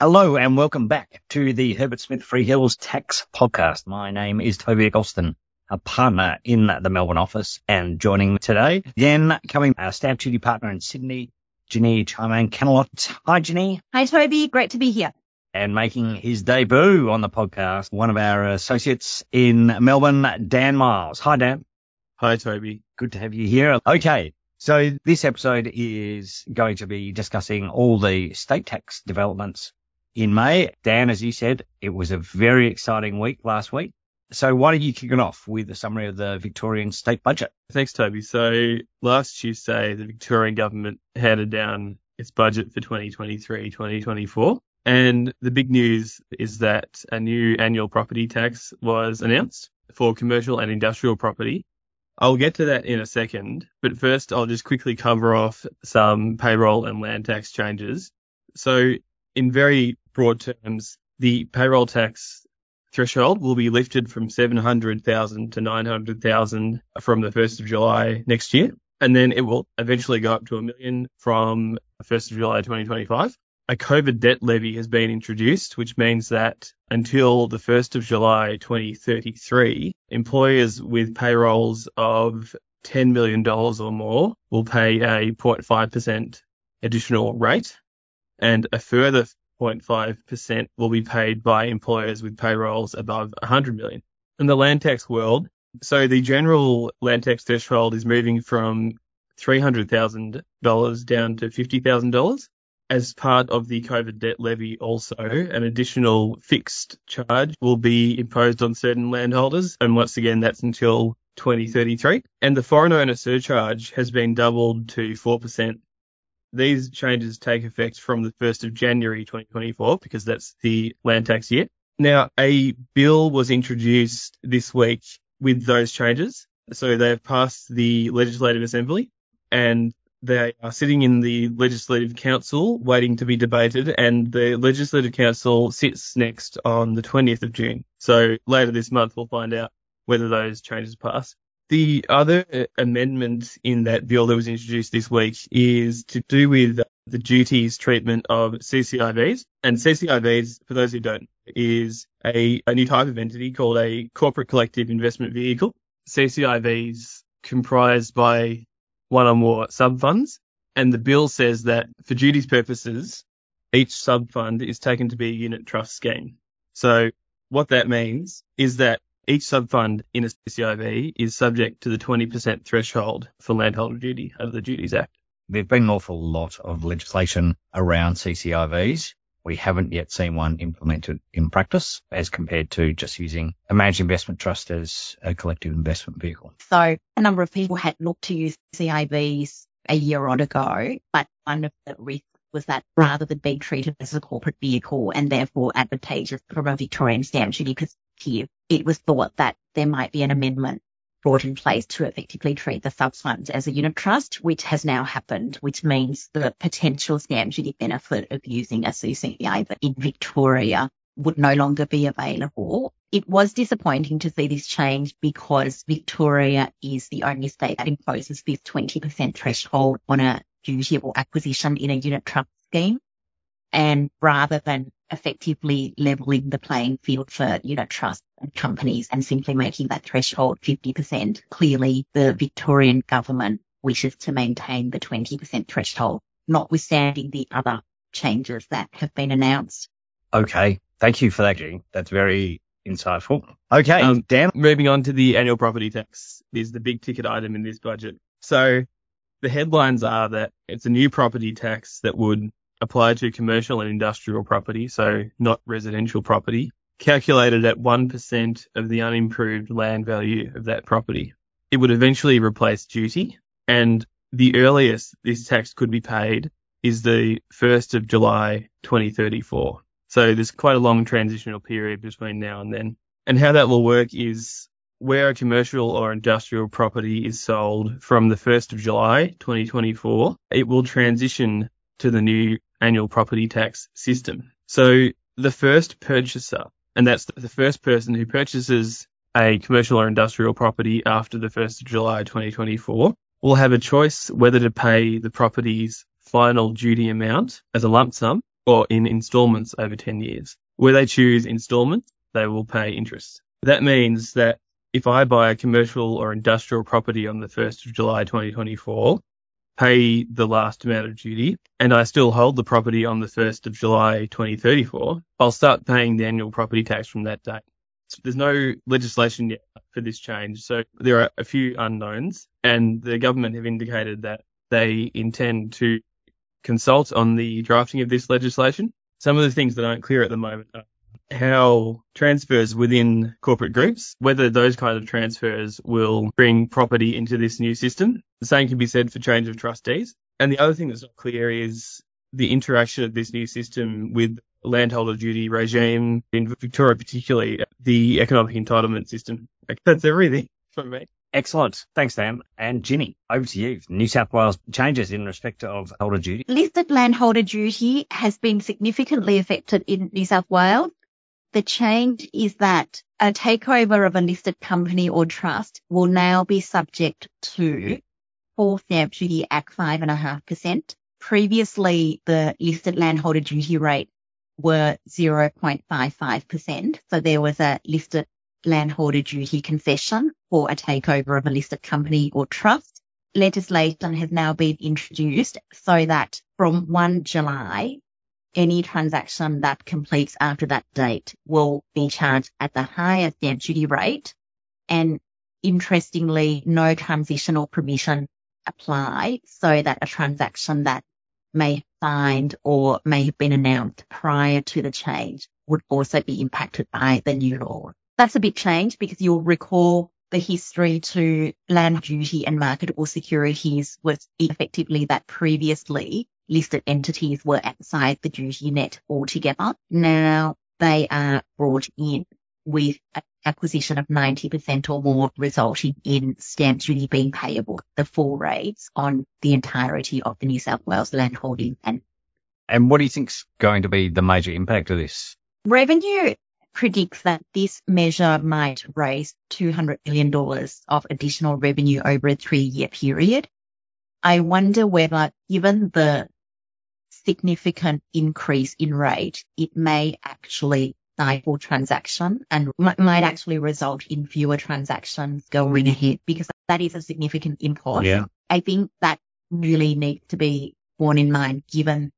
Hello and welcome back to the Herbert Smith Freehills Tax Podcast. My name is Toby Eggleston, a partner in the Melbourne office, and joining me today, again, coming uh, our stamp duty partner in Sydney, Jinny Chaimungkalanont. Hi, Jinny. Hi, Toby. Great to be here. And making his debut on the podcast, one of our associates in Melbourne, Dan Miles. Hi, Dan. Hi, Toby. Good to have you here. Okay. So this episode is going to be discussing all the state tax developments in May. Dan, as you said, it was a very exciting week last week. So why don't you kick it off with a summary of the Victorian state budget? Thanks, Toby. So last Tuesday, the Victorian government handed down its budget for 2023-2024. And the big news is that a new annual property tax was announced for commercial and industrial property. I'll get to that in a second, but first I'll just quickly cover off some payroll and land tax changes. So in very broad terms, the payroll tax threshold will be lifted from 700,000 to 900,000 from the 1st of July next year. And then it will eventually go up to a million from 1st of July 2025. A COVID debt levy has been introduced, which means that until the 1st of July 2033, employers with payrolls of $10 million or more will pay a 0.5% additional rate and a further 0.5% will be paid by employers with payrolls above 100 million. In the land tax world, so the general land tax threshold is moving from $300,000 down to $50,000. As part of the COVID debt levy also, an additional fixed charge will be imposed on certain landholders. And once again, that's until 2033. And the foreign owner surcharge has been doubled to 4% these changes take effect from the 1st of January 2024 because that's the land tax year. Now, a bill was introduced this week with those changes. So they've passed the Legislative Assembly and they are sitting in the Legislative Council waiting to be debated and the Legislative Council sits next on the 20th of June. So later this month we'll find out whether those changes pass. The other uh, amendment in that bill that was introduced this week is to do with the duties treatment of CCIVs. And CCIVs, for those who don't, is a, a new type of entity called a corporate collective investment vehicle. CCIVs comprised by one or more sub funds. And the bill says that for duties purposes, each sub fund is taken to be a unit trust scheme. So what that means is that each sub-fund in a CCIV is subject to the 20% threshold for landholder duty under the Duties Act. There's been an awful lot of legislation around CCIVs. We haven't yet seen one implemented in practice as compared to just using a managed investment trust as a collective investment vehicle. So a number of people had looked to use CIVs a year or ago, but one of the risks was that rather than being treated as a corporate vehicle and therefore advantageous from a Victorian stamp duty perspective, it was thought that there might be an amendment brought in place to effectively treat the sub funds as a unit trust, which has now happened, which means the potential stamp duty benefit of using a CCI in Victoria would no longer be available. It was disappointing to see this change because Victoria is the only state that imposes this 20% threshold on a duty or acquisition in a unit trust scheme. And rather than effectively leveling the playing field for unit trust companies and simply making that threshold 50%, clearly the Victorian government wishes to maintain the 20% threshold, notwithstanding the other changes that have been announced. Okay. Thank you for that, Jean. That's very insightful. Okay. Um, Dan. Moving on to the annual property tax is the big ticket item in this budget. So the headlines are that it's a new property tax that would apply to commercial and industrial property, so not residential property, calculated at 1% of the unimproved land value of that property. It would eventually replace duty, and the earliest this tax could be paid is the 1st of July 2034. So there's quite a long transitional period between now and then. And how that will work is where a commercial or industrial property is sold from the 1st of July 2024, it will transition to the new annual property tax system. So the first purchaser, and that's the first person who purchases a commercial or industrial property after the 1st of July 2024, will have a choice whether to pay the property's final duty amount as a lump sum or in installments over 10 years. Where they choose installments, they will pay interest. That means that if I buy a commercial or industrial property on the 1st of July 2024, pay the last amount of duty, and I still hold the property on the 1st of July 2034, I'll start paying the annual property tax from that date. So there's no legislation yet for this change, so there are a few unknowns, and the government have indicated that they intend to consult on the drafting of this legislation. Some of the things that aren't clear at the moment are how transfers within corporate groups, whether those kind of transfers will bring property into this new system. The same can be said for change of trustees. And the other thing that's not clear is the interaction of this new system with landholder duty regime in Victoria, particularly the economic entitlement system. That's everything from me. Excellent. Thanks, Dan. And Jinny, over to you. New South Wales changes in respect of holder duty. Listed landholder duty has been significantly affected in New South Wales. The change is that a takeover of a listed company or trust will now be subject to full stamp duty at 5.5%. Previously, the listed landholder duty rate were 0.55%. So there was a listed landholder duty concession for a takeover of a listed company or trust. Legislation has now been introduced so that from 1 July, any transaction that completes after that date will be charged at the higher stamp duty rate. And interestingly, no transitional permission apply so that a transaction that may have signed or may have been announced prior to the change would also be impacted by the new law. That's a big change because you'll recall the history to land duty and marketable securities was effectively that previously listed entities were outside the duty net altogether. Now they are brought in with acquisition of 90% or more resulting in stamp duty being payable, the full rates on the entirety of the New South Wales landholding. And, and what do you think's going to be the major impact of this? Revenue predicts that this measure might raise $200 million of additional revenue over a three year period. I wonder whether, given the significant increase in rate, it may actually stifle transaction and might actually result in fewer transactions going ahead because that is a significant import. Yeah. I think that really needs to be borne in mind given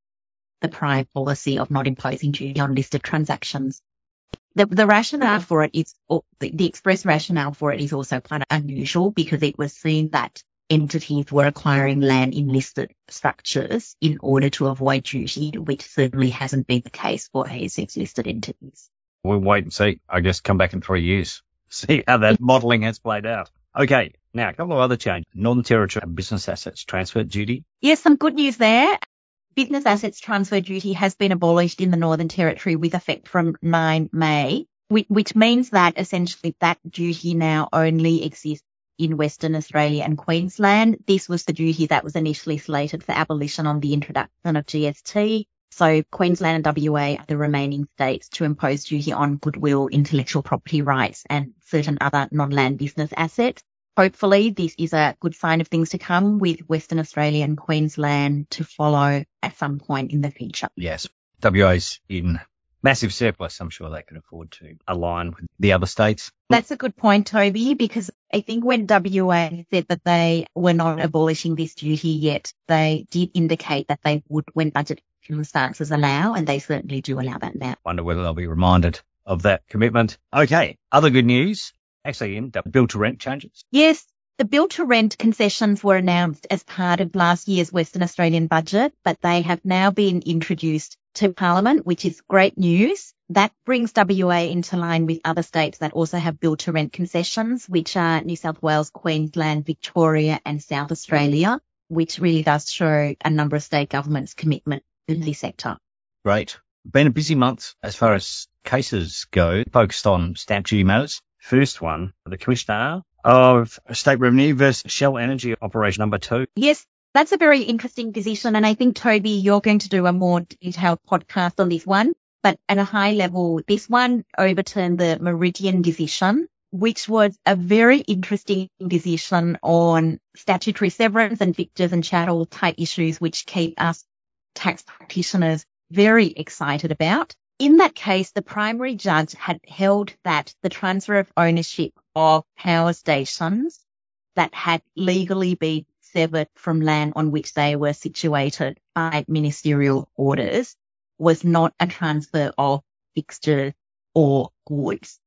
the prior policy of not imposing duty on listed transactions. The, the rationale for it is, the, the express rationale for it is also kind of unusual because it was seen that entities were acquiring land in listed structures in order to avoid duty, which certainly hasn't been the case for ASX listed entities. We'll wait and see. I guess come back in three years, see how that modelling has played out. Okay, now a couple of other changes. Northern Territory business assets transfer duty. Yes, some good news there. Business assets transfer duty has been abolished in the Northern Territory with effect from 9 May, which means that essentially that duty now only exists in Western Australia and Queensland. This was the duty that was initially slated for abolition on the introduction of GST. So Queensland and WA are the remaining states to impose duty on goodwill, intellectual property rights and certain other non-land business assets. Hopefully this is a good sign of things to come with Western Australia and Queensland to follow at some point in the future. Yes. WA's in massive surplus. I'm sure they can afford to align with the other states. That's a good point, Toby, because I think when WA said that they were not abolishing this duty yet, they did indicate that they would when budget circumstances allow, and they certainly do allow that now. Wonder whether they'll be reminded of that commitment. Okay. Other good news. Actually, in build to rent changes. Yes. The build to rent concessions were announced as part of last year's Western Australian budget, but they have now been introduced to Parliament, which is great news. That brings WA into line with other states that also have build to rent concessions, which are New South Wales, Queensland, Victoria and South Australia, which really does show a number of state governments' commitment in this sector. Great. Been a busy month as far as cases go, focused on stamp duty matters. First one, the Commissioner of State Revenue versus Shell Energy Operation Number Two. Yes, that's a very interesting decision. And I think, Toby, you're going to do a more detailed podcast on this one. But at a high level, this one overturned the Meridian decision, which was a very interesting decision on statutory severance and fixtures and chattel type issues, which keep us tax practitioners very excited about. In that case, the primary judge had held that the transfer of ownership of power stations that had legally been severed from land on which they were situated by ministerial orders was not a transfer of fixtures or goods.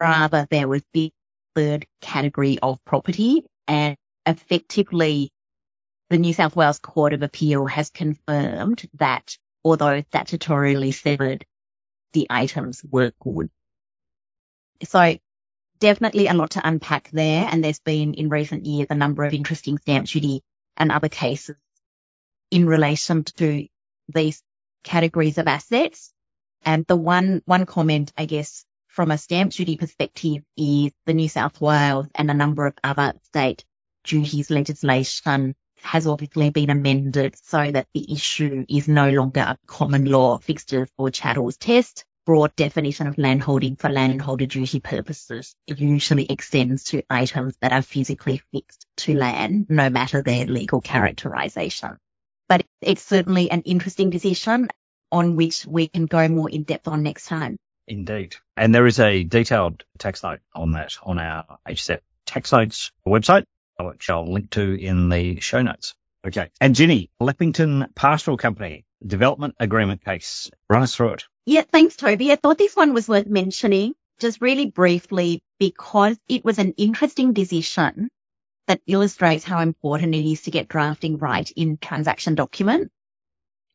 Rather, there was the third category of property and effectively the New South Wales Court of Appeal has confirmed that although statutorily severed, the items were good. So definitely a lot to unpack there. And there's been in recent years a number of interesting stamp duty and other cases in relation to these categories of assets. And the one, one comment, I guess, from a stamp duty perspective is the New South Wales and a number of other state duties legislation has obviously been amended so that the issue is no longer a common law fixtures or chattels test. Broad definition of landholding for landholder duty purposes it usually extends to items that are physically fixed to land, no matter their legal characterization. But it's certainly an interesting decision on which we can go more in depth on next time. Indeed. And there is a detailed tax note on that on our HSF tax notes website, which I'll link to in the show notes. Okay. And Jinny, Leppington Pastoral Company development agreement case. Run us through it. Yeah, thanks, Toby. I thought this one was worth mentioning just really briefly because it was an interesting decision that illustrates how important it is to get drafting right in transaction documents.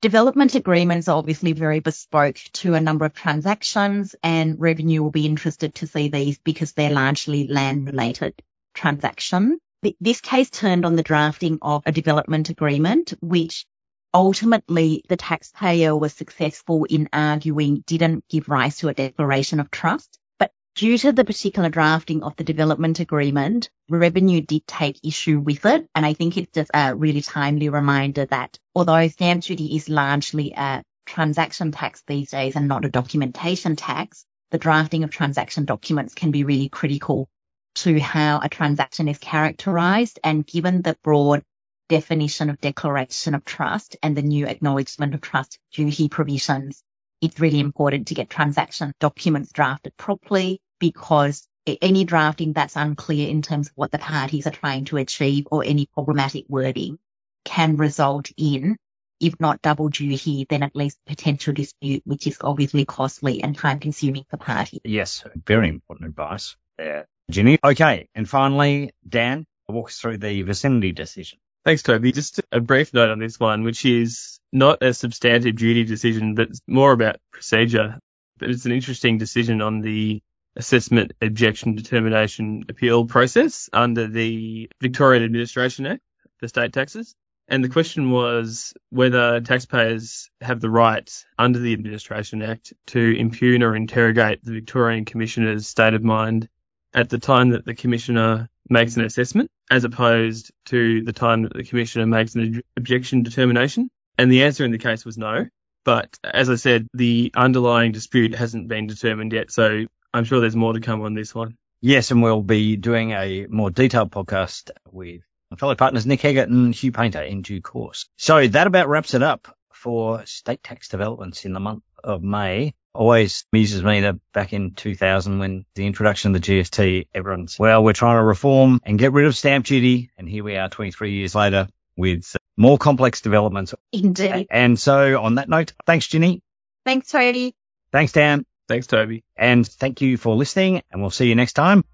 Development agreements are obviously very bespoke to a number of transactions and revenue will be interested to see these because they're largely land related transactions. This case turned on the drafting of a development agreement, which ultimately the taxpayer was successful in arguing didn't give rise to a declaration of trust. But due to the particular drafting of the development agreement, revenue did take issue with it. And I think it's just a really timely reminder that although stamp duty is largely a transaction tax these days and not a documentation tax, the drafting of transaction documents can be really critical to how a transaction is characterized. And given the broad definition of declaration of trust and the new acknowledgement of trust duty provisions, it's really important to get transaction documents drafted properly because any drafting that's unclear in terms of what the parties are trying to achieve or any problematic wording can result in, if not double duty, then at least potential dispute, which is obviously costly and time consuming for parties. Yes, very important advice there, Jinny. Okay. And finally, Dan, walk us through the vicinity decision. Thanks, Toby. Just a brief note on this one, which is not a substantive duty decision, but more about procedure. But it's an interesting decision on the assessment objection determination appeal process under the Victorian Administration Act for state taxes. And the question was whether taxpayers have the right under the Administration Act to impugn or interrogate the Victorian Commissioner's state of mind at the time that the Commissioner makes an assessment as opposed to the time that the Commissioner makes an objection determination. And the answer in the case was no. But as I said, the underlying dispute hasn't been determined yet. So I'm sure there's more to come on this one. Yes, and we'll be doing a more detailed podcast with my fellow partners Nick Heggett and Hugh Painter in due course. So that about wraps it up for state tax developments in the month of May. Always amuses me that back in 2000 when the introduction of the GST, everyone's, well, we're trying to reform and get rid of stamp duty. And here we are 23 years later with more complex developments. Indeed. And so on that note, thanks, Jinny. Thanks, Toby. Thanks, Dan. Thanks, Toby. And thank you for listening and we'll see you next time.